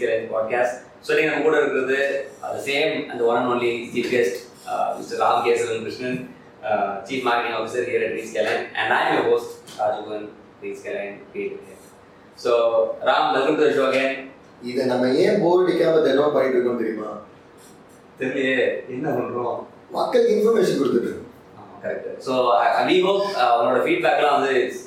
கலைன் podcast so நீங்கள் நம்ம கூட இருக்கிறது அது சேம் அந்த one and only chief guest mister Ram Keshavan Krishnan chief marketing officer here at Kalain and I am your host ராஜகுவன் reach Kalain so Ram welcome to show again இதை நம்ம ஏன் போர் அடிக்காம தினம் பண்ணிட்டு இருக்கோம் தெரியுமா? தெரியலையே என்ன பண்ணுறோம் மக்களுக்கு இன்ஃபர்மேஷன் கொடுத்துட்டு. கரெக்ட் ஸோ வி ஹோப் உங்களோட ஃபீட்பேக்லாம் வந்து it's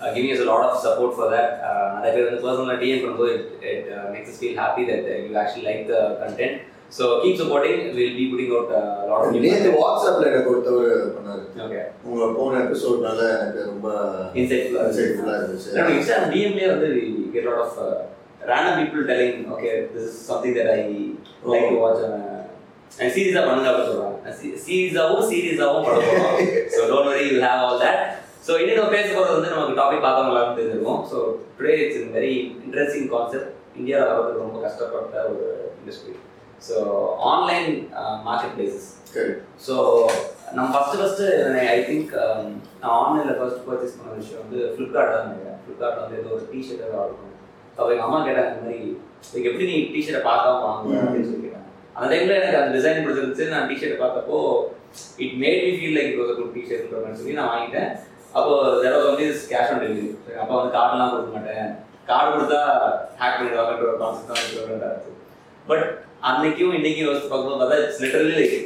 Actually giving us a lot of support for that uh, நிறைய பேர் வந்து பர்சனலாக டிஎம் பண்ணும்போது it makes us feel happy that uh, you actually like the content so keep supporting we'll be putting out a lot of new நேத்து content. வாட்ஸ்அப்ல எனக்கு ஒருத்தவர் பண்ணாரு okay உங்க போன எபிசோட்னால எனக்கு ரொம்ப insightful இன்சைட்ஃபுல்லா இருந்துச்சு நம்ம இன்ஸ்டாகிராம் டிஎம்லேயே வந்து we get a lot of uh, random people telling okay this is something that I like to watch on a and சீரியஸாக பண்ணுங்க அப்படின்னு சொல்றாங்க சீரியஸாகவும் சீரியஸாகவும் பண்ண போகிறோம் so don't worry will have all that So இன்னும் நம்ம பேச போகிறது வந்து நமக்கு டாபிக் பார்த்தவங்களாம் தெரிஞ்சிருக்கும். So today it's in very interesting concept இந்தியாவில் வரதுக்கு ரொம்ப கஷ்டப்பட்ட ஒரு industry so online market places. So நம்ம ஃபஸ்ட்டு ஃபஸ்ட்டு ஐ திங்க் நான் ஆன்லைனில் ஃபர்ஸ்ட் பர்ச்சேஸ் பண்ண விஷயம் வந்து ஃப்ளிப்கார்ட் தான் நினைக்கிறேன். வந்து ஏதோ ஒரு டிஷர்ட் ஆர்டர் பண்ணேன் ஸோ எங்கள் அம்மா கேட்டாங்க இந்த மாதிரி இதுக்கு எப்படி நீ டிஷர்ட்டை பார்க்காம வாங்குவேன் அப்படின்னு சொல்லி கேட்டாங்க. அந்த டைமில் எனக்கு அந்த டிசைன் பிடிச்சிருந்துச்சு. நான் டிஷர்ட்டை பார்த்தப்போ it made me feel like ஒரு குட் டிஷர்ட்ன்ற மாதிரி சொல்லி நான் வாங்கிட்டேன். அப்போ தடவை வந்து கேஷ் ஆன் டெலிவரி அப்போ வந்து கார்டெலாம் கொடுக்க மாட்டேன் கார்டு கொடுத்தா ஹேக் பண்ணிடுவாங்கன்ற ஒரு கான்செப்ட் தான் இருந்துச்சு பட் அன்னைக்கும் இன்னைக்கும் யோசிச்சு பார்க்கும்போது பார்த்தா it's literally like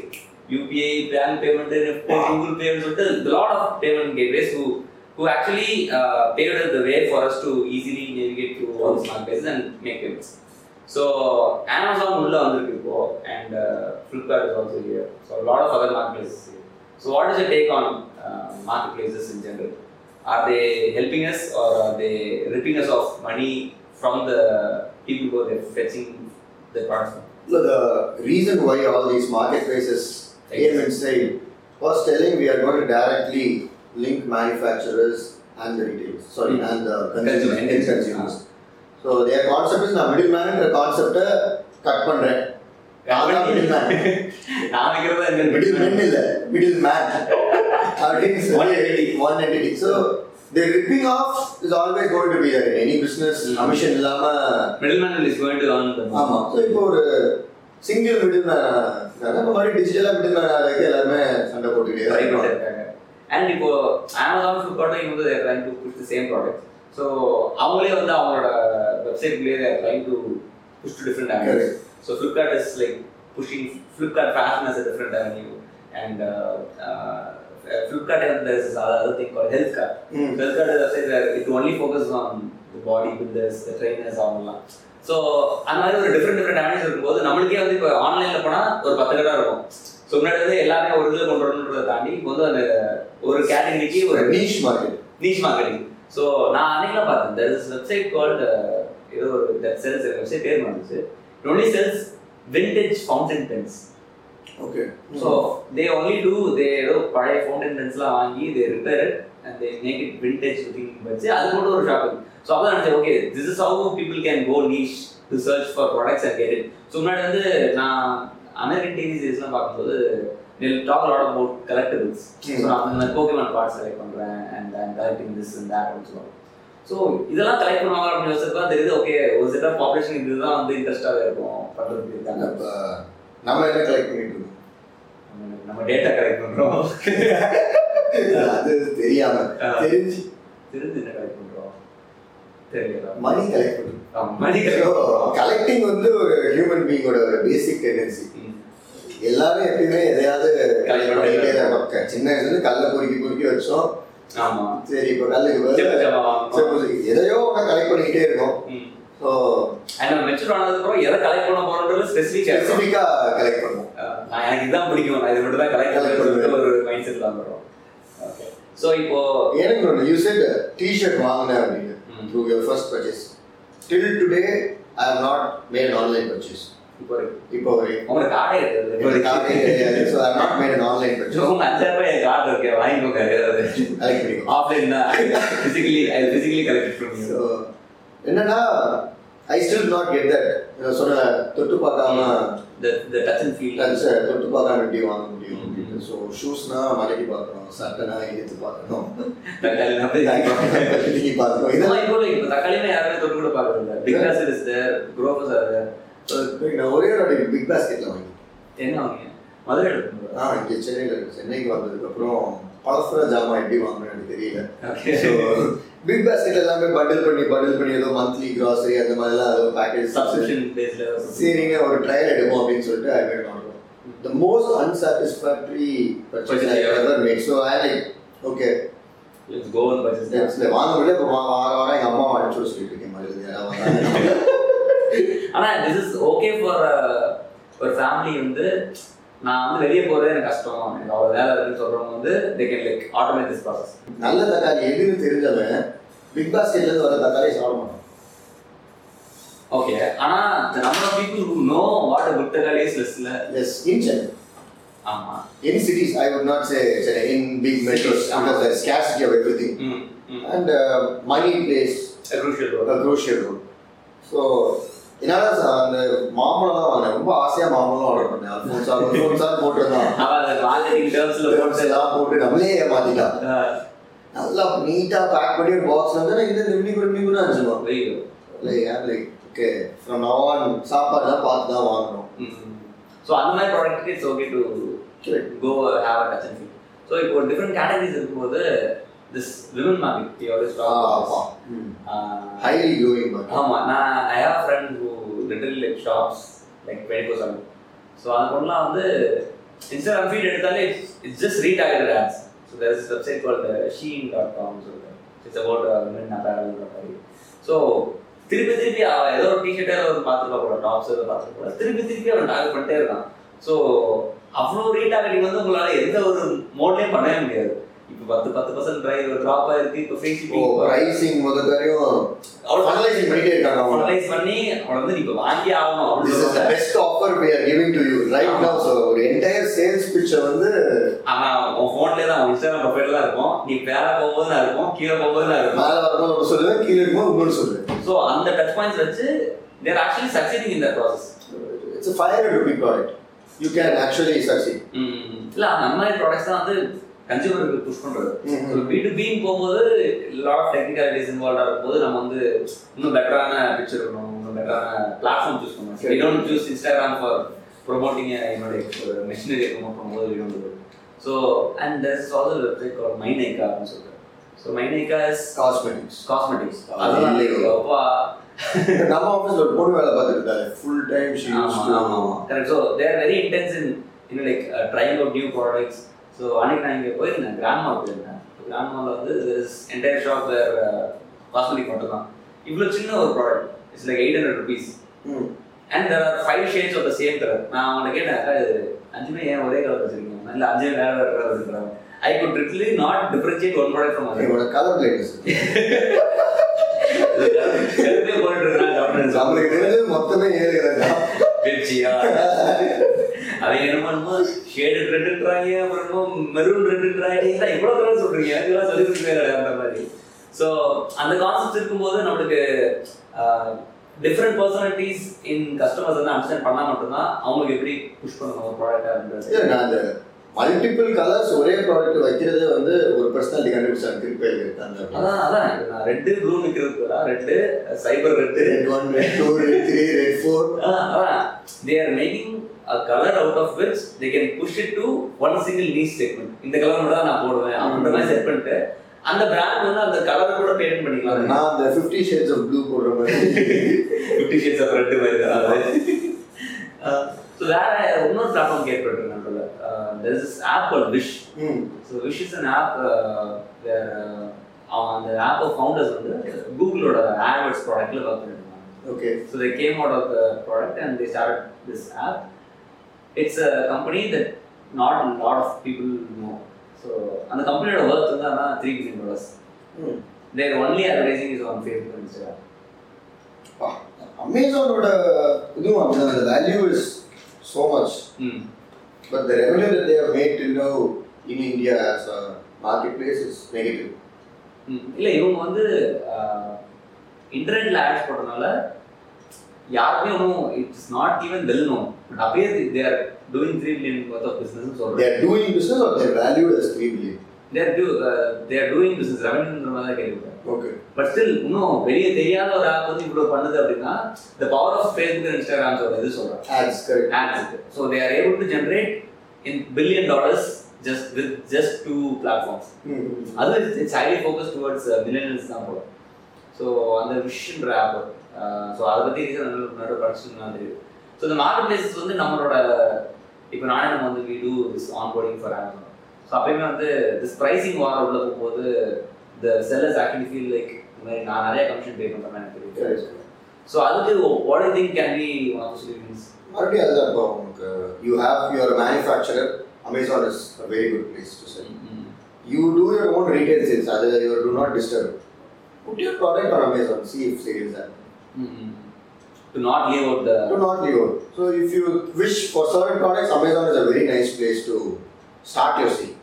UPI bank payment Google பேன்னு சொல்லிட்டு lot of payment gateways who who actually uh, paved the way for us to easily navigate through all these marketplaces and make payments. So Amazon உள்ள வந்திருக்கு இப்போ and uh, Flipkart is also here. So a lot of other marketplaces here. So what uh, marketplaces in general? Are they helping us or are they ripping us of money from the people who are fetching the products? So the reason why all these marketplaces came inside was telling we are going to directly link manufacturers and the retailers, sorry, Mm. and the Consumer, consumers, consumers. consumers. So their concept is நான் middle மேன்ற கான்செப்டை cut பண்றேன் நான் வைக்கிறதா இந்த middle man இல்ல middle அப்படின்னு One entity. One entity so the ripping off is always going to be there in any business. Commission இல்லாம middleman is going to earn the ஆமா. ஸோ இப்போ ஒரு சிங்கிள் மிடில் மேன் நம்ம மாதிரி டிஜிட்டலா middle man ஆகிறதுக்கு எல்லாருமே சண்டை போட்டுக்கிட்டே. இருக்காங்க. அண்ட் இப்போ அமேசான் ஃபிளிப்கார்ட்டும் இவங்க வந்து trying to push the same product so அவங்களே வந்து அவங்களோட வெப்சைட்லேயே trying to push to different avenues so Flipkart is like pushing Flipkart fashion as a different avenue and other thing call health card. Health card website it only focus on body builders trainers அவங்கலாம் so அந்த மாதிரி ஒரு different different avenues இருக்கும்போது நம்மளுக்கே வந்து இப்போ ஆன்லைனில் போனால் ஒரு பத்து கடை இருக்கும். ஸோ முன்னாடி வந்து எல்லாருமே ஒரு இதில் கொண்டு வரணுன்றதை தாண்டி இப்போ வந்து அந்த ஒரு கேட்டகரிக்கு ஒரு niche market niche marketing so நான் அன்னைக்கெல்லாம் பார்த்தேன். தெர் இஸ் வெப்சைட் கால்டு ஏதோ ஒரு செல்ஸ் வெப்சைட் பேர் வந்துச்சு only sells vintage fountain pens okay so they only do they ஏதோ பழைய ஃபவுண்டன் பென்ஸ்லாம் வாங்கி they repair and they make it vintage வச்சு அது மட்டும் ஒரு ஷாப்பிங் ஸோ அப்போ நினச்சேன் okay this is how people can go niche to search for products and get so முன்னாடி வந்து நான் அமெரிக்கன் டிவி சீரிஸ்லாம் பார்க்கும்போது a lot about collectibles. Hmm. So நான் மாதிரி போக்கேமான் பார்ட்ஸ் செலக்ட் பண்ணுறேன் and I'm collecting this and that அப்படின்னு சொல்லுவாங்க ஸோ இதெல்லாம் கலெக்ட் பண்ணுவாங்க அப்படின்னு யோசிச்சு தெரியுது ஓகே ஒரு ஆஃப் பாப்புலேஷன் இதுதான் வந்து இன்ட்ரெஸ்டாகவே இருக்கும். பண்ணுறதுக்கு இருக்காங்க. நம்ம என்ன கலெக்ட் பண்ணிட்டு இருக்கோம். நம்ம- டேட்டா கலெக்ட் பண்ணுறோம் அது தெரியாம. தெரிஞ்சு. தெரிஞ்சு என்ன கலெக்ட் பண்ணுறோம் தெரியல. மணி கலெக்ட் பண்ணுறோம் மணி கலெக்ட் கலெக்டிங் வந்து ஒரு ஹியூமன் பீங்கோட ஒரு பேசிக் டெண்டன்சி எல்லாரும் எப்பயுமே எதையாவது Collect பண்ணிட்டே தான். சின்ன வயசுல இருந்து கல்லை பொறுக்கி பொறுக்கி வச்சோம். ஆமாம் சரி இப்போ கல்லுக்கு. எதையோ கலெக்ட் பண்ணிக்கிட்டே இருக்கோம். ஸோ மெச்சூர் ஆனதுக்கப்புறம் எதை கலெக்ட் பண்ண இருக்கும். ஸ்பெசிஃபிக்காக கலெக்ட் பண்ணுவோம். நான் எனக்கு இதுதான் பிடிக்கும். நான் இது மட்டும் தான் கலெக்ட் பண்ணுறது. ஒரு மைண்ட் செட் தான் ஓகே ஸோ இப்போ எனக்கு ஒன்று யூ செட் டிஷர்ட் வாங்கினேன் அப்படின்னு. ம். Through your first purchase till today I have not made online purchase இப்போ. இப்போ வரைக்கும். உங்களுக்கு கார்டே எனக்கு கார்டே இருக்குது கிடையாது so I not made an online purchase உங்க அஞ்சாயிரம் ரூபாய் கார்டு இருக்கு. வாங்கிக்கோங்க ஏதாவது கலெக்ட் பண்ணிக்கோ. ஆஃப்லைன் தான். பிசிக்கலி ஐ பிசிக்கலி கலெக்ட் பண்ணி ஸோ என்னன்னா I still not get that சொன்ன தொட்டு பார்க்காம the the touch and feel. Touch தொட்டு பார்க்காம எப்படி வாங்க முடியும் ஸோ ஷூஸ்னா மலைக்கு பார்க்கணும் சட்டைனா இழுத்து பார்க்கணும். தக்காளி பார்க்கணும். இதெல்லாம் இப்போ இப்ப தக்காளியுமே யாருமே தொட்டு கூட பார்க்கறது இல்ல. BigBasket is there Grofers are there நான் ஒரே ஒரு பிக் பாஸ்கெட்ல வாங்கி என்ன வாங்க மதுரை எடுக்கணும் ஆ இங்கே சென்னையில் சென்னைக்கு வந்ததுக்கு அப்புறம் பழசுற ஜாமான் எப்படி வாங்கணும்னு தெரியல. ஸோ பிக் பாஸ்கெட் எல்லாமே பண்டில் பண்ணி பண்டில் பண்ணி ஏதோ மந்த்லி கிராசரி அந்த மாதிரிலாம் ஏதோ பேக்கேஜ் சப்ஸ்கிரிப்ஷன் பேஸ்ல சரிங்க ஒரு ட்ரையல் எடுப்போம் அப்படின்னு சொல்லிட்டு ஐ மேட் வாங்குறோம் the most unsatisfactory purchase I ever made so I like okay let's go and purchase வாங்க முடியல இப்போ வாங்க வாங்க எங்கள் அம்மா அனுப்பிச்சு சொல்லிட்டு இருக்கேன் மாதிரி யாராவது வந்தாங்கன்னா. ஆனா திஸ் இஸ் ஓகே ஃபார் ஒரு ஃபேமிலி வந்து நான் வந்து வெளியே போறது எனக்கு கஷ்டம். எனக்கு அவ்வளவு வேலை இருக்குன்னு சொல்றவங்க வந்து they can like automate this process நல்ல தக்காளி எதுன்னு தெரிஞ்சவன் பிக் பாஸ்கெட்ல இருந்து வர தக்காளி சாப்பிட மாட்டான் ஓகே ஆனா the number of people who know what a good தக்காளி is lessல எஸ் இன் சென்னை ஆமா in cities i would not say Chennai, in big metros because there is scarcity of everything ம் ம் and uh, money plays a crucial a role crucial role so என்னால ச- அந்த மாம்பழம் தான் வாங்கினேன் ரொம்ப ஆசையா மாம்பழம் ஆர்டர் பண்ணேன் போட்டுருந்தான் போட்டு நம்மளே ஏமாத்திட்டான் அஹ், நல்லா நீட்டா பேக் பண்ணி ஒரு பாக்ஸ்ல வந்து இது நிம்மி கூட நிம்மி கூட அனுப்பிச்சுமா வெயில் like like okay from now on சாப்பாடு தான் பார்த்து தான் வாங்கணும் ஸோ அந்த மாதிரி ப்ராடக்ட்டுக்கு it's okay to. Go have a touch and feel so இப்போ டிஃப்ரெண்ட் கேட்டகரிஸ் இருக்கும்போது this women market we always ஆமா ஹைலி க்ரோயிங் மார்க்கெட் ஆமா நான் I have friend who little like shops like twenty four seven so அந்த பொண்ணுலாம் வந்து Instagram feed எடுத்தாலே it's just retarget ads so there is website call Shein dot com சொல்லிட்டு it's about women அப்பேரல்ன்ற மாதிரி. So திருப்பி திருப்பி அவன் ஏதோ ஒரு டிஷர்ட்டே ஒரு பார்த்துருக்க கூட டாப்ஸ் ஏதோ பார்த்துருக்க கூட திருப்பி திருப்பி அவன் டார்கெட் பண்ணிட்டே இருக்கான். ஸோ அவ்வளோ ரீடார்கெட்டிங் வந்து உங்களால் எந்த ஒரு மோட்லேயும் பண்ணவே முடியாது. இப்போ பத்து பத்து பர்சன்ட் ட்ரைவர் ட்ராப் ஆயிருக்கு இப்போ ஃப்ரீ ரைசிங் முதல் வரையும் அவ்வளோ ஃபனலைசிங் பண்ணிட்டே இருக்காங்க அவங்க பண்ணி அவளை வந்து நீ இப்போ வாங்கி ஆகணும் அப்படின்னு best offer we are giving to you right now. So, ஒரு entire sales pitch வந்து ஆனா உன் ஃபோன்லேயே தான் உன் இன்ஸ்டாகிராம் ப்ரொஃபைல் தான் இருக்கும். நீ மேலே போகும்போது நான் இருக்கும் கீழே போகும்போது நான் இருக்கும். மேல வரும்போது சொல்லுவேன் கீழே இருக்கும்போது இன்னொன்று சொல்லுவேன். ஸோ அந்த டச் பாயிண்ட்ஸ் வச்சு they're actually succeeding in the process it's five hundred rupee product you can actually succeed இல்ல அந்த மாதிரி ப்ராடக்ட்ஸ் தான் வந்து கன்சியூமருக்கு புஷ் பண்றது. ஒரு பி டு பின்னு போகும்போது லாட் டெக்னிக்காலிட்டிஸ் இன்வால்வ் இருக்கும்போது நம்ம வந்து இன்னும் பெட்டரான பிக்சர் இருக்கணும் இன்னும் பெட்டரான பிளாட்ஃபார்ம் சூஸ் பண்ணணும். We don't choose Instagram for promoting என்னுடைய மெஷினரி ப்ரொமோட் பண்ணும்போது we don't so and there is also website call Nykaa அப்படின்னு சொல்லிட்டு so Nykaa is cosmetics cosmetics அது அதெல்லாம் அப்பா. நம்ம ஆஃபீஸ்ல ஒரு பொண்ணு வேலை பார்த்துட்டு இருந்தாரு full time she correct so they're very intense in இன்னும் like trying out new products so அன்னைக்கு நான் இங்கே போயிருந்தேன் கிராண்ட்மா போயிருந்தேன் கிராண்ட்மாவில் வந்து என்டையர் ஷாப் மட்டும் தான். இவ்வளோ சின்ன ஒரு product it's like eight hundred rupees and there are five shades of the same colour நான் அவனை கேட்டேன் அக்கா இது அஞ்சுமே ஏன் ஒரே கலர் வச்சிருக்கீங்க? இல்லை அஞ்சுமே வேற வேற கலர் இருக்கிறாங்க I could literally not differentiate one product from other என்னோட கலர் பிளைட்னஸ் கருப்பே போட்டுட்டு இருக்கான் நம்மளுக்கு தெரிஞ்சது மொத்தமே ஏழு கலர் வெச்சியா அவங்க என்ன பண்ணுமோ ஷேடு ரெண்டுன்றாங்க அப்புறம் என்னமோ மெரூன் ரெண்டுன்றாங்க நீங்க இவ்வளவு தூரம் சொல்றீங்க. எனக்கு எல்லாம் சொல்லி கொடுக்குறீங்க அந்த மாதிரி. ஸோ அந்த கான்செப்ட் இருக்கும்போது நம்மளுக்கு டிஃப்ரெண்ட் பர்சனாலிட்டிஸ் இன் கஸ்டமர்ஸ் வந்து அண்டர்ஸ்டாண்ட் பண்ணா மட்டும்தான் அவங்களுக்கு எப்படி புஷ் பண்ணணும் ஒரு ப்ராடக்ட் அப்படின்றது. இல்ல, நான் அந்த மல்டிபிள் கலர்ஸ் ஒரே ப்ராடக்ட் வைக்கிறதே வந்து ஒரு பர்சனாலிட்டி கண்டுபிடிச்சாங்க திருப்பி அந்த அதான் அதான். நான் ரெட்டு ப்ளூ நிற்கிறது red cipher red red one red two red three red four they are making a color out of which they can push it to one single niche segment இந்த colour மட்டும் தான் நான் போடுவேன். அப்படின்ற மாதிரி set பண்ணிட்டு அந்த பிராண்ட் வந்து அந்த கலர் கூட பேமெண்ட் பண்ணிக்கலாம். நான் அந்த ஃபிஃப்டி ஷேட்ஸ் ஆஃப் ப்ளூ போடுற மாதிரி. ஃபிஃப்டி ஷேட்ஸ் ஆஃப் ரெட் மாதிரி ஸோ வேற இன்னொரு பிளாட்ஃபார்ம் கேட்பட்டு நடுவில் there is app call Wish ம். So Wish is an app அந்த ஆப்பை ஃபவுண்டர்ஸ் வந்து கூகுளோட AdWords ப்ராடக்ட்ல work okay So they came out of the product and they started this app. It's a company that not a lot of people know. So அந்த கம்பெனியோட worth வந்து அதான் three billion dollars their only advertising is on Facebook Instagram அமேசானோட இதுவும் அப்படிதான் the value is so much ம் but the revenue that they have made till now in India as a marketplace is negative ம். இல்ல இவங்க வந்து இன்டர்நெட்ல ads போட்டனால யாருமே ஒன்றும் it's not even well no but அப்படியே they're doing three billion worth of business are doing business or they are valued as 3 billion. They're do they're doing business ரெவன்யூன்ற மாதிரி தான் கேள்விப்பட்டேன் Okay. பட் ஸ்டில் இன்னும் வெளியே தெரியாத ஒரு ஆப் வந்து இவ்வளோ பண்ணுது அப்படின்னா the power of Facebook Instagram சொல்ற இது ads. So they are able to generate in billion dollars just with just two platforms. Mm. அது it's highly focus towards millions தான் போல ஸோ அந்த விஷன்ற ஆப் ஸோ அதை பற்றி ரீசன் படிச்சுன்னு தெரியுது ஸோ இந்த மார்க்கெட் பிளேசஸ் வந்து நம்மளோட இப்போ நானே நம்ம வந்து we do this onboarding for Amazon so அப்பயுமே வந்து திஸ் ப்ரைசிங் வார் உள்ள போகும்போது இந்த செல்லர்ஸ் ஆக்சுவலி ஃபீல் லைக் இந்த மாதிரி நான் நிறைய கமிஷன் பே பண்ணுறேன் எனக்கு தெரியும். ஸோ அதுக்கு what you think can be one of solutions மறுபடியும் அதுதான் இப்போ உங்களுக்கு you have your manufacturer Amazon is a very good place to sell you do your own retail sales அது your do not disturb put your product on Amazon see if sales are do not leave out the do not leave out. So if you wish for certain products, Amazon is a very nice place to start your sale.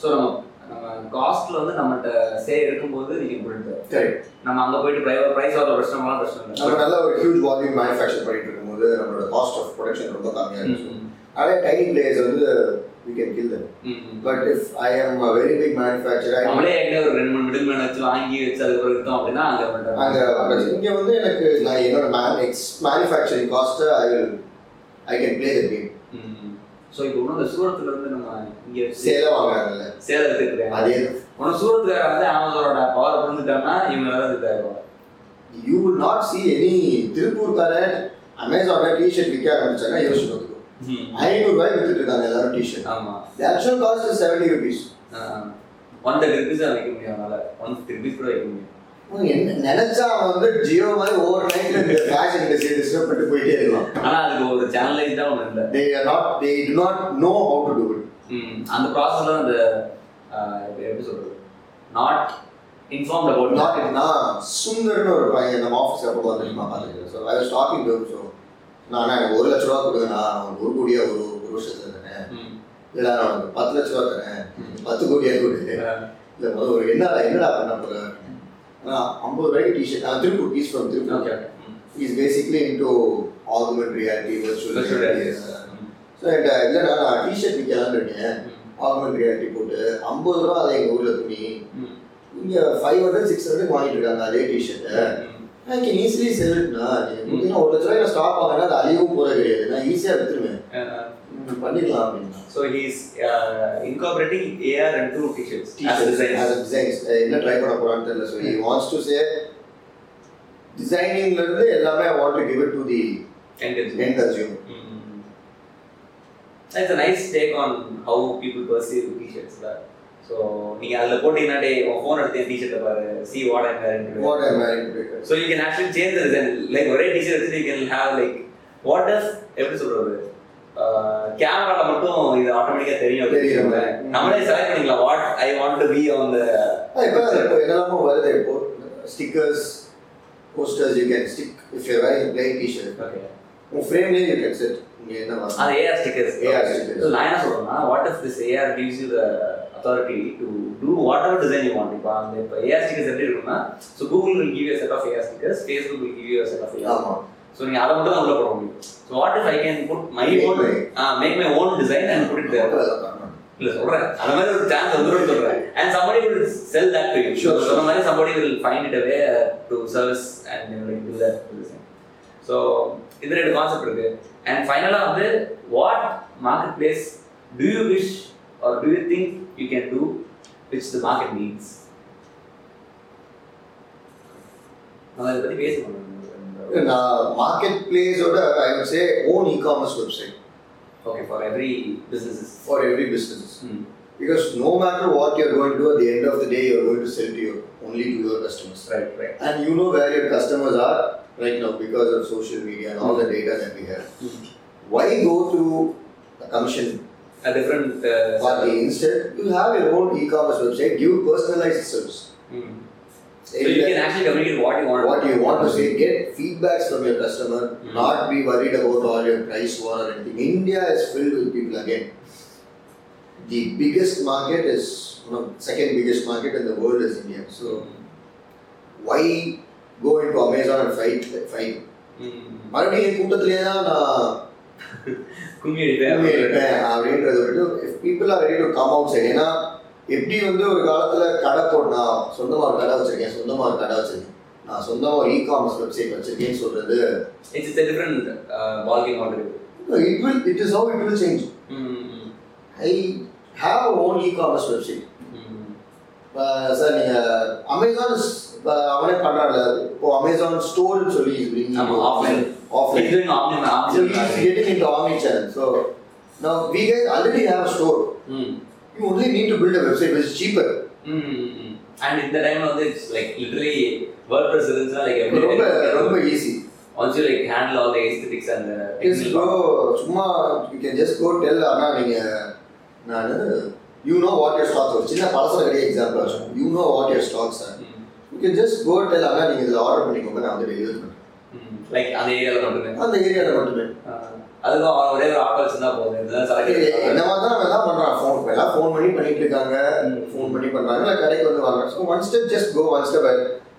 So நம்ம நம்ம காஸ்ட்ல வந்து நம்மகிட்ட சே இருக்கும்போது நீங்க போட்டு Correct. நம்ம அங்க போயிட்டு பிரைவர் பிரைஸ் வர பிரச்சனைலாம் பிரச்சனை நம்ம இல்லை நல்ல ஒரு ஹியூஜ் வால்யூம் மேனுஃபேக்சர் பண்ணிட்டு இருக்கும்போது நம்மளோட காஸ்ட் ஆஃப் ப்ரொடக்ஷன் ரொம்ப கம்மியாக இருக்கும் அதே டைனி பிளேயர்ஸ் வந்து we can kill them. But if I am a very big manufacturer, I நம்மளே எங்க ஒரு ரெண்டு மூணு மிடில் மேன் வச்சு வாங்கி வச்சு அதுக்கப்புறம் விற்றோம் அப்படின்னா அங்க அங்க பண்ணிட்டு இங்க வந்து எனக்கு நான் என்னோட மேன் எக்ஸ் மேனுஃபேக்சரிங் காஸ்ட்டை I will I can play the game so இப்போ இந்த சூரத்துல இருந்து நம்ம இங்க சேலை வாங்குறாங்கல்ல. சேலம் எடுத்துக்கிறேன் அதே உனக்கு சூரத்துக்கார வந்து அமேசானோட பவர் புரிஞ்சுட்டாங்கன்னா இவங்க தான் இதுக்காயிருவாங்க you will not see any திருப்பூர்காரன் அமேசான்ல டிஷர்ட் விற்க ஆரம்பிச்சாங்க யோசிச்சு பார்த்துக்கோ ஐநூறு ரூபாய்க்கு வித்துட்டு இருக்காங்க எல்லாரும் டிஷர்ட் ஆமா. The actual cost seventy rupees one thirty rupees வைக்க முடியும் அதனால ஒன் ஃபிஃப்டி ருபீஸ் கூட வைக்க முடியும். என்ன நினைச்சா வந்து ஜியோ மாதிரி ஓவர் நைட்ல இந்த ஃபேஷன் இண்டஸ்ட்ரி டிஸ்டர்ப் பண்ணிட்டு போயிட்டே இருக்கலாம் ஆனா அதுக்கு ஒரு சேனலைஸ்டா ஒன்று இல்லை. They are not they do not know how to do it அந்த ப்ராசஸ்ல அந்த ஆஹ், இப்ப எப்படி சொல்றது? நாட் இன்ஃபார்ம்ட் அபவுட் நாட் நான் சுந்தர்னு ஒரு பையன் நம்ம ஆஃபீஸ் அப்போ வந்து நான் பார்த்துருக்கேன் so I was talking to so நான் எனக்கு ஒரு லட்ச ரூபா கொடுங்க நான் ஒரு கோடியா ஒரு ஒரு வருஷத்துல தரேன். இல்லை நான் உனக்கு பத்து லட்ச ரூபா தரேன். பத்து கோடியா கொடு. இல்லை முதல்ல ஒரு என்னடா என்னடா பண்ண போற? ஆனால் ஐம்பது ரூபாய்க்கு டிஷர்ட் நான் Tiruppur piece from Tiruppur. Is basically into augmented reality virtual reality. So என்கிட்ட இல்லைடா நான் டிஷர்ட் விற்கலான்னு இருக்கேன். ஆகுமெண்ட் ரியாலிட்டி போட்டு ஐம்பது ரூபா அதை எங்கள் ஊரில் துணி. இங்கே ஃபைவ் ஹண்ட்ரட் சிக்ஸ் ஹண்ட்ரட் வாங்கிட்டு இருக்காங்க அதே டிஷர்ட்டை ஐ கேன் ஈஸிலி செல்ட்னா நீங்கள் ஒரு லட்ச ரூபாய் ஸ்டாக் வாங்கினா அது அழியவும் போகிறது கிடையாது. நான் ஈஸியாக விற்றுருவேன் பண்ணிடலாம் அப்படின்னா. So he's incorporating AR and to t-shirts designs. என்ன ட்ரை பண்ண போறான்னு தெரியல so he wants to say டிசைனிங்ல இருந்து எல்லாமே I want to give it to the end consumer it's a nice take on how people perceive t-shirts so நீங்கள் அதில் போட்டீங்கன்னா டே உன் ஃபோன் எடுத்து டிஷர்ட்டை பாரு. See what I'm wearing what I marrying to so you can actually change design like ஒரே T shirt வச்சு you can have like what does எப்படி சொல்றது? கேமரால மட்டும் இது ஆட்டோமேட்டிக்கா தெரியும் தெரியும். நம்மளே செலக்ட் பண்ணிக்கலாம். What I want to be on the இப்போ இப்போ என்னெல்லாமோ வருது இப்போ. Stickers posters you can stick if you wearing plain T shirt okay உன் ஃப்ரேம்லேயே யூ கேன் செட் இங்கே என்ன அது AR stickers AR stickers. So நான் என்ன சொல்றேன்னா what if this AR gives you the authority to do whatever design you want இப்போ அந்த இப்போ ஏஆர் ஸ்டிக்கர்ஸ் எப்படி இருக்கும்னா so Google will give you set of AR stickers Facebook will give you set of AR so நீங்கள் அதை மட்டும் தான் உள்ள போட முடியும். So what if I can put my Make own my- make my own design and put it இல்ல சொல்றேன். அந்த மாதிரி ஒரு சான்ஸ் வந்துரும் சொல்றேன். And somebody will sell that to you. Sure, So, சொன்ன மாதிரி somebody will find it a way to service and you know, like do that to the same so இது ரெண்டு கான்செப்ட் இருக்கு. And ஃபைனலா வந்து what marketplace do you wish or do you think you can do which the market needs நம்ம இதை பத்தி பேசணும் நான் market பிளேஸோட I would say own e commerce website okay for every businesses for every business Hmm. Because no matter what you're going to do, at the end of the day, you're going to sell to your only to your customers. right right And you know where your customers are right now because of social media and all the data that we have. Why go through a commission a different uh, party? Instead, you have your own e-commerce website, give personalized service. Hmm. So you can actually communicate what you want. what you want to say, get feedbacks from your customer, Mm. not be worried about all your price war or anything. India is filled with people again. The biggest market is, no, second biggest market in the world is India. So why go into Amazon and fight, fight மறுபடியும் என் கூட்டத்திலேயே தான் நான் கும்மி உண்மையை அடிப்பேன் இருப்பேன் அப்படின்றது விட்டு people are ready to come outside ஏன்னா எப்படி வந்து ஒரு காலத்துல கடை போட்டு நான் சொந்தமா ஒரு கடை வச்சிருக்கேன் சொந்தமா ஒரு கடை வச்சிருக்கேன். நான் சொந்தமா ஒரு இ காமர்ஸ் வெப்சைட் வச்சிருக்கேன்னு சொல்றது. It's a different ball game already it will it is how it will change I have own e commerce website sir நீங்க அமேசான் அவனே பண்றாரு இப்போ அமேசான் ஸ்டோர்னு சொல்லி offline. Offline have a store. You only need to build a website which is cheaper. And இந்த டைம்ல வந்து it's like literally like ரொம்ப ரொம்ப easy also like handle all the aesthetics and just go சும்மா you can just go tell நீங்க நான் you know what your stocks ஒரு சின்ன எக்ஸாம்பிள் வச்சோம் you know what stocks sir you just go tell அண்ணா நீங்க இதில் ஆர்டர் பண்ணிக்கோங்க நான் வந்து டெலிவரி பண்ணுறேன் லைக் அந்த ஏரியாவில் மட்டுமே? அந்த ஏரியாவில் மட்டுமே. அதுக்கும் அவன் ஒரே ஒரு ஆட்டோ வச்சிருந்தா போதும். இதுதான் செலக்ட் என்ன மாதிரி தான் அவன் தான் பண்றான்? ஃபோன் எல்லாம் ஃபோன் பண்ணி பண்ணிட்டு இருக்காங்க. ஃபோன் பண்ணி பண்றாங்க. இல்லை கடைக்கு வந்து வாங்குறாங்க. So one step just go one step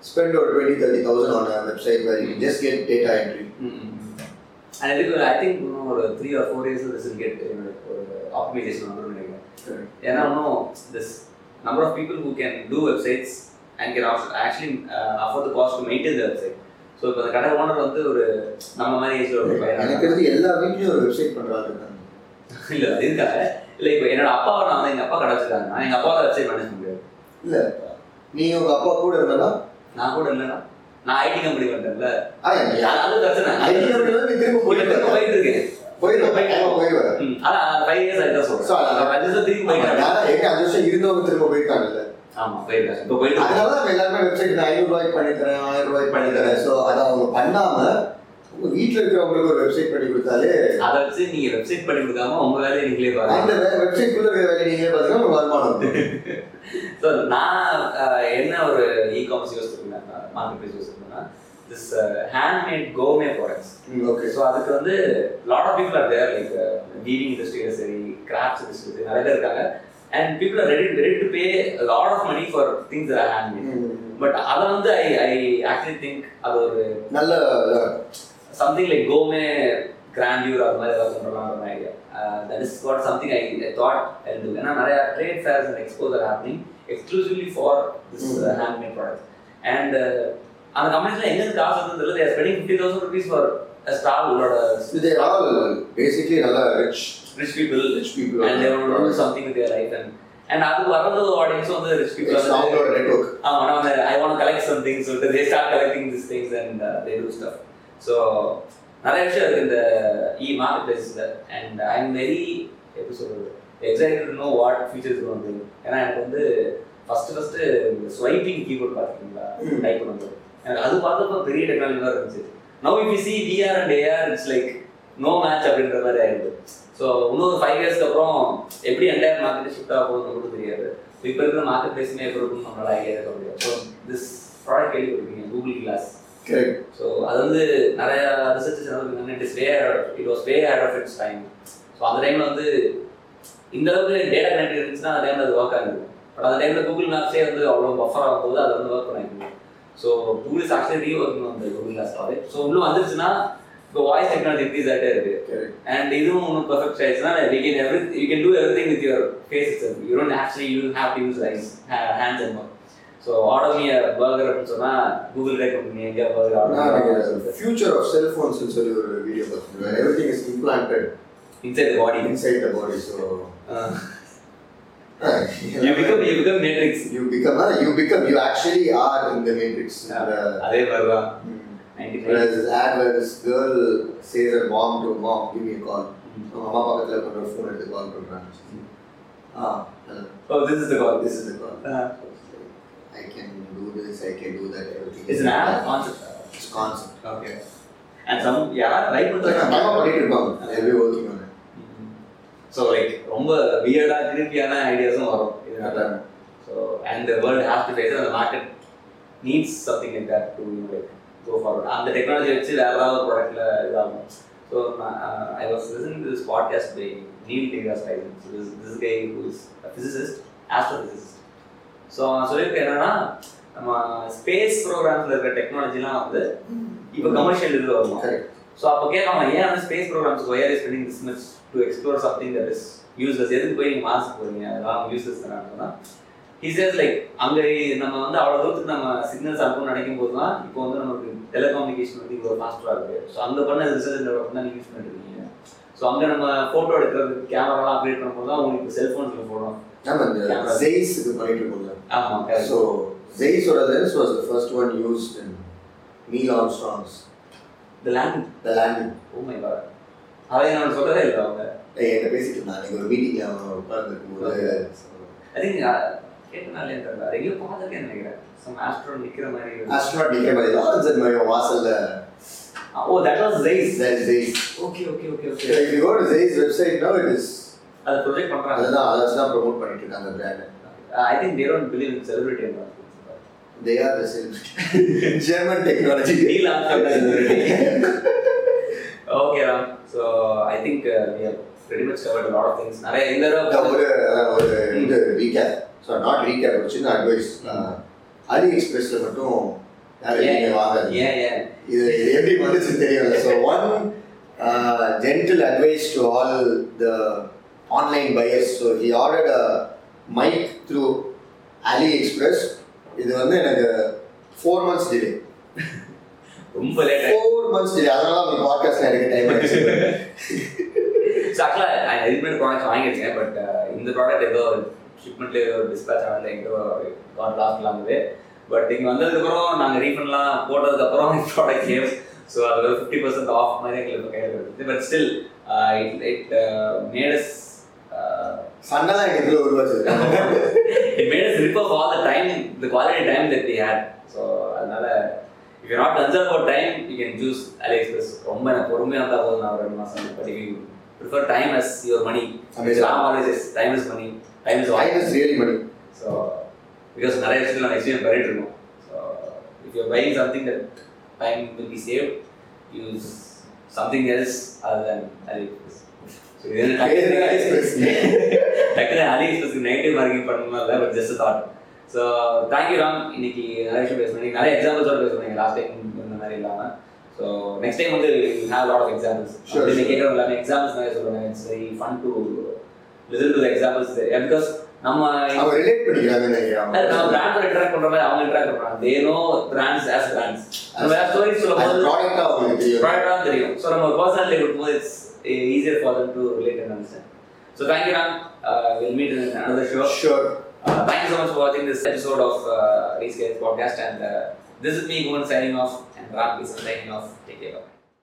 spend ஒரு twenty thirty thousand on website where you just get data entry and இதுக்கு ஐ திங்க் இன்னும் ஒரு three or four years will get ஒரு ஆப்டிமைசேஷன் வந்துடும் நினைக்கிறேன். ஏன்னா இன்னும் this number of people who can do websites and can actually afford the cost to maintain the website so இப்போ அந்த கடை ஓனர் வந்து ஒரு நம்ம மாதிரி ஏஜ்ல ஒரு எனக்கு தெரிஞ்சு எல்லா வீட்லயும் ஒரு வெப்சைட் இருக்காங்க. இல்லை அது இருக்காங்க இல்லை இப்போ என்னோட அப்பாவை நான் வந்து எங்கள் அப்பா கடை வச்சிருக்காங்க. நான் எங்கள் அப்பாவை வெப்சைட் மேனேஜ் முடியாது. இல்ல நீங்க உங்க அப்பா கூட இருந்தா நான் கூட இல்லைன்னா? நான் ஐடி கம்பெனி பண்ணிட்டேன்ல அது பிரச்சனை. ஐடி கம்பெனில நீ திரும்ப போயிட்டு இருக்கேன். போயிடுவேன் ம், அதான் ஃபைவ் இயர்ஸ் ஆயிட்டா So, சொல்றேன் திரும்பி எங்க அஞ்சு வருஷம் இருந்தவங்க திரும்ப போயிருக்காங்கல்ல ஆமா போயிருக்காங்க இப்போ போயிட்டு. அதனால எல்லாருமே வெப்சைட் ஐநூறு ரூபாய்க்கு பண்ணி தரேன் ஆயிரம் ரூபாய்க்கு பண்ணி தரேன். ஸோ அதை அவங்க பண்ணாம உங்க வீட்டுல இருக்கிறவங்களுக்கு ஒரு வெப்சைட் பண்ணி கொடுத்தாலே அதை வச்சு நீங்க வெப்சைட் பண்ணி கொடுக்காம உங்க வேலையை நீங்களே பாருங்க. அந்த வெப்சைட் குள்ள இருக்கிற வேலையை நீங்களே பார்த்தீங்கன்னா உங்களுக்கு வருமானம் வரும். ஸோ நான் என்ன ஒரு இ காமர்ஸ் யூஸ் பண்ணிருந்தேன் மார்க்கெட் பிளேஸ் யூஸ் பண்ணேன்னா this handmade கோமே products okay so அதுக்கு வந்து lot of people are there like weaving இண்டஸ்ட்ரியில சரி கிராஃப்ட்ஸ் இண்டஸ்ட்ரி நிறைய பேர் இருக்காங்க. And people are ready ready to pay lot of money for things are handmade. But அதை வந்து ஐ ஐ ஆக்சுவலி திங்க் அது ஒரு நல்ல சம்திங் லைக் கோமே கிராண்டியூர் அது மாதிரி ஏதாவது பண்ணுறலாம் idea that is what something I thought too ஏன்னா நிறைய trade fairs and expos are happening exclusively for this. Handmade product and அந்த கம்பெனிஸ்ல எங்க இருந்து காசு வந்து தெரியல. They're spending fifty thousand rupees for இது ஆல் பேசிக்லி நல்ல rich rich people rich people and they do something with life and and அதுக்கு வரது ஆடியன்ஸும் வந்து ரிச் பீப்புள் அவங்களோட நெட்ஒர்க் ஆமா வந்து I want collect some things சொல்லிட்டு they start collecting this things and they do stuff so நிறைய விஷயம் இருக்கு இந்த இ மார்க்கெட் பிளேஸில் அண்ட் ஐ எம் வெரி எப்படி சொல்றது எக்ஸைட்டட் நோ வாட் ஃபியூச்சர்ஸ் வந்து ஏன்னா எனக்கு வந்து ஃபர்ஸ்ட் ஃபர்ஸ்ட் ஸ்வைப்பிங் கீபோர்ட் பார்த்துருக்கீங்களா. டைப் பண்ணுறது எனக்கு அது பார்த்தப்போ பெரிய டெக்னாலஜி தான் இருந்துச்சு. Now if see VR and AR it's like no match அப்படின்ற மாதிரி ஆயிடுது. ஸோ இன்னொரு ஃபைவ் இயர்ஸ்க்கு அப்புறம் எப்படி என்டையர் மார்க்கெட் ஷிஃப்ட் ஆக போகுதுன்னு கூட தெரியாது. இப்போ இருக்கிற மார்க்கெட் பிளேஸுமே எப்படி இருக்கும்னு நம்மளால ஐடியா இருக்க முடியாது ஸோ திஸ் ப்ராடக்ட் கேள்விப்பட்டிருக்கீங்க கூகுள் கிளாஸ் ஸோ அது வந்து நிறைய researches நடந்துருக்காங்க it is way it was way ahead of its time so அந்த டைமில் வந்து இந்த அளவுக்கு டேட்டா கனெக்ட் இருந்துச்சுன்னா அந்த டைமில் அது ஒர்க் ஆகுது. பட் அந்த டைமில் கூகுள் மேப்ஸே வந்து அவ்வளோ பஃபர் ஆகும்போது அது வந்து ஒர்க் பண்ணிருக்கு so Google actually reworking அந்த கூகுள் கிளாஸ் ப்ராடக்ட் ஸோ உள்ள வந்துருச்சுன்னா இப்போ வாய்ஸ் டெக்னாலஜி இன்க்ரீஸ் ஆகிட்டே இருக்கு கரெக்ட் அண்ட் இதுவும் ஒன்றும் பெர்ஃபெக்ட் ஆயிடுச்சுன்னா we can every you can do everything with your face it's you don't actually you have to use raise hands and so order me burger அப்படின்னு சொன்னால் Google ரேக் பண்ணி எங்கேயா burger order future of cellphones சொல்லி ஒரு video பார்த்தீங்க everything is implanted inside body inside the body. So you become you become Matrix you become uh, you become you actually are in the matrix. Uh, அதே மாதிரி தான் mm. Ninety whereas this ad where this girl says her mom to mom give me a call அவங்க அம்மா பக்கத்துல கொண்டு phone எடுத்து கால் பண்றாங்க ஆ hello oh this is the call this is the call I can do this I can do that everything it's an ad concept it's concept okay and some யாராவது try like நான் பயமா பண்ணிட்டு இருப்பாங்க they'll be working on it so like ரொம்ப வியர்டாக திருப்பியான ஐடியாஸும் வரும் இதனால so and world has to face அந்த market needs something like that to like go forward அந்த டெக்னாலஜி வச்சு வேற ஏதாவது ப்ராடக்ட்ல இதாகும். So I was listening to this podcast by Neil deGrasse Tyson so this this guy who is physicist astrophysicist so அவன் சொல்லியிருக்க என்னன்னா நம்ம ஸ்பேஸ் ப்ரோக்ராம்ஸில் இருக்கிற டெக்னாலஜிலாம் வந்து இப்போ கமர்ஷியல் இது வருமா? ஸோ அப்போ கேட்பாங்க ஏன் வந்து space programs why are is spending this much to explore something that is useless எதுக்கு போய் நீங்கள் மாஸ்க் போறீங்க? அதெல்லாம் யூஸ்லெஸ் தானே? சேஸ் லைக் அங்கே நம்ம வந்து அவ்வளோ தூரத்துக்கு நம்ம சிக்னல்ஸ் அனுப்பணும்னு நினைக்கும் தான் இப்போ வந்து நமக்கு டெலிகாமினிகேஷன் வந்து இவ்வளோ ஃபாஸ்ட்டாக இருக்குது ஸோ அங்கே பண்ண ரிசர்ச் டெவலப்மெண்ட் தான் யூஸ் பண்ணிருக்கீங்க. ஸோ அங்கே நம்ம ஃபோட்டோ எடுக்கிறது கேமராலாம் அப்டேட் பண்ணும்போது தான் உங்களுக்கு செல்ஃபோன்ஸில் போடுறோம். ஜெய்ஸ் இது பண்ணிட்டு இருக்கோம்ல ஆமாம் so ஜெய்ஸோட lens was the first one used in Neil Armstrong's இந்த land the landing oh my God அதை நான் சொல்கிறதே இல்லை அவங்க. என்கிட்ட பேசிட்டு இருந்தான் அன்னைக்கு ஒரு உட்கார்ந்துருக்கும்போது ஐ திங்க் கேட்டனாலே தெரியல எங்கேயோ பார்த்துருக்கேன் நினைக்கிறேன். சம் ஆஸ்ட்ரோ நிற்கிற மாதிரி ஆஸ்ட்ரோனாட் நிக்கிற மாதிரி. லாரன்ஸ் மாதிரி வாசல்ல. ஓ that was Zeiss is Zeiss. Okay okay okay okay website now, it is. அதை ப்ரொஜெக்ட் அதை வச்சு தான் ப்ரொமோட் பண்ணிட்டு இருக்காங்க brand I think they don't believe in celebrity they are the celebrity German technology Ram. So I think uh, we have pretty much covered a lot of things. நிறைய இந்த ஒரு ஒரு இது ரீகேப் ஸோ நாட் ரீகேப் ஒரு சின்ன advice அலி எக்ஸ்பிரஸ்ல மட்டும் யாரும் வாங்காது இது இது எப்படி வந்துச்சு தெரியல. So one gentle advice to all the online buyers so he ordered a mic through AliExpress இது வந்து எனக்கு ஃபோர் மந்த்ஸ் டிலே ரொம்ப லேட் ஃபோர் மந்த்ஸ் டிலே அதனால உங்க பாட்காஸ்ட்ல எனக்கு டைம் ஆயிடுச்சு. ஸோ ஆக்சுவலாக ரெடிமேட் ப்ராடக்ட்ஸ் வாங்கியிருக்கேன் பட் இந்த ப்ராடக்ட் ஏதோ ஷிப்மெண்ட்ல ஏதோ டிஸ்பேச் ஆனது எங்கேயோ காட் லாஸ்ட்ல இருந்தது பட் இங்கே வந்ததுக்கப்புறம் நாங்கள் ரீஃபண்ட்லாம் போட்டதுக்கப்புறம் ப்ராடக்ட் கேம் ஸோ அது ஒரு ஃபிஃப்டி பர்சன்ட் ஆஃப் மாதிரி எங்களுக்கு கையில் இருக்குது but still it it matters சண்டை தான் எனக்கு உருவாச்சு. Made us rip off all the time, the quality time that we had. So, அதனால if you're not concerned about time, you can choose AliExpress. ரொம்ப எனக்கு பொறுமையாக இருந்தால் போதும். நான் ஒரு ரெண்டு மாதம் but you prefer time as your money time is money time is time is really so because நிறைய விஷயத்தில் நம்ம எக்ஸ்பீரியன் பண்ணிட்டு இருக்கோம். So if you're buying something that time will be save use something else other than. டக்குனு negative marking பண்ணணும் இல்லை but just thought so thank you Ram இன்னைக்கு நிறைய விஷயம் பேசணும் நிறைய எக்ஸாம்பிள்ஸோட பேசணும் லாஸ்ட் டைம் இந்த மாதிரி இல்லாமல் ஸோ நெக்ஸ்ட் டைம் வந்து ஹேவ் லாட் ஆஃப் எக்ஸாம்பிள்ஸ். கேட்குறவங்க எல்லாமே எக்ஸாம்பிள்ஸ் நிறைய சொல்லுவாங்க. It's very fun to listen to examples because நம்ம அவங்க ரிலேட் பண்ணிக்கிறாங்கன்னு நினைக்கிறேன் நம்ம பிராண்ட் இன்டராக்ட் பண்ற மாதிரி அவங்க இன்டராக்ட் பண்றாங்க. They know brands as brands நம்ம வேற ஸ்டோரிஸ் சொல்லும் அது போது ப்ராடக்டா அவங்களுக்கு தெரியும். ப்ராடக்ட் தான் தெரியும். ஸோ நம்ம பர்சனலி இருக்கும்போது it's easier for them to relate and understand so thank you Ram will meet in another show. Sure Uh, thank you so much for watching this episode of uh, Rescale Podcast and uh, this is me Guman signing off. And Ram is signing off. Take care. Bye.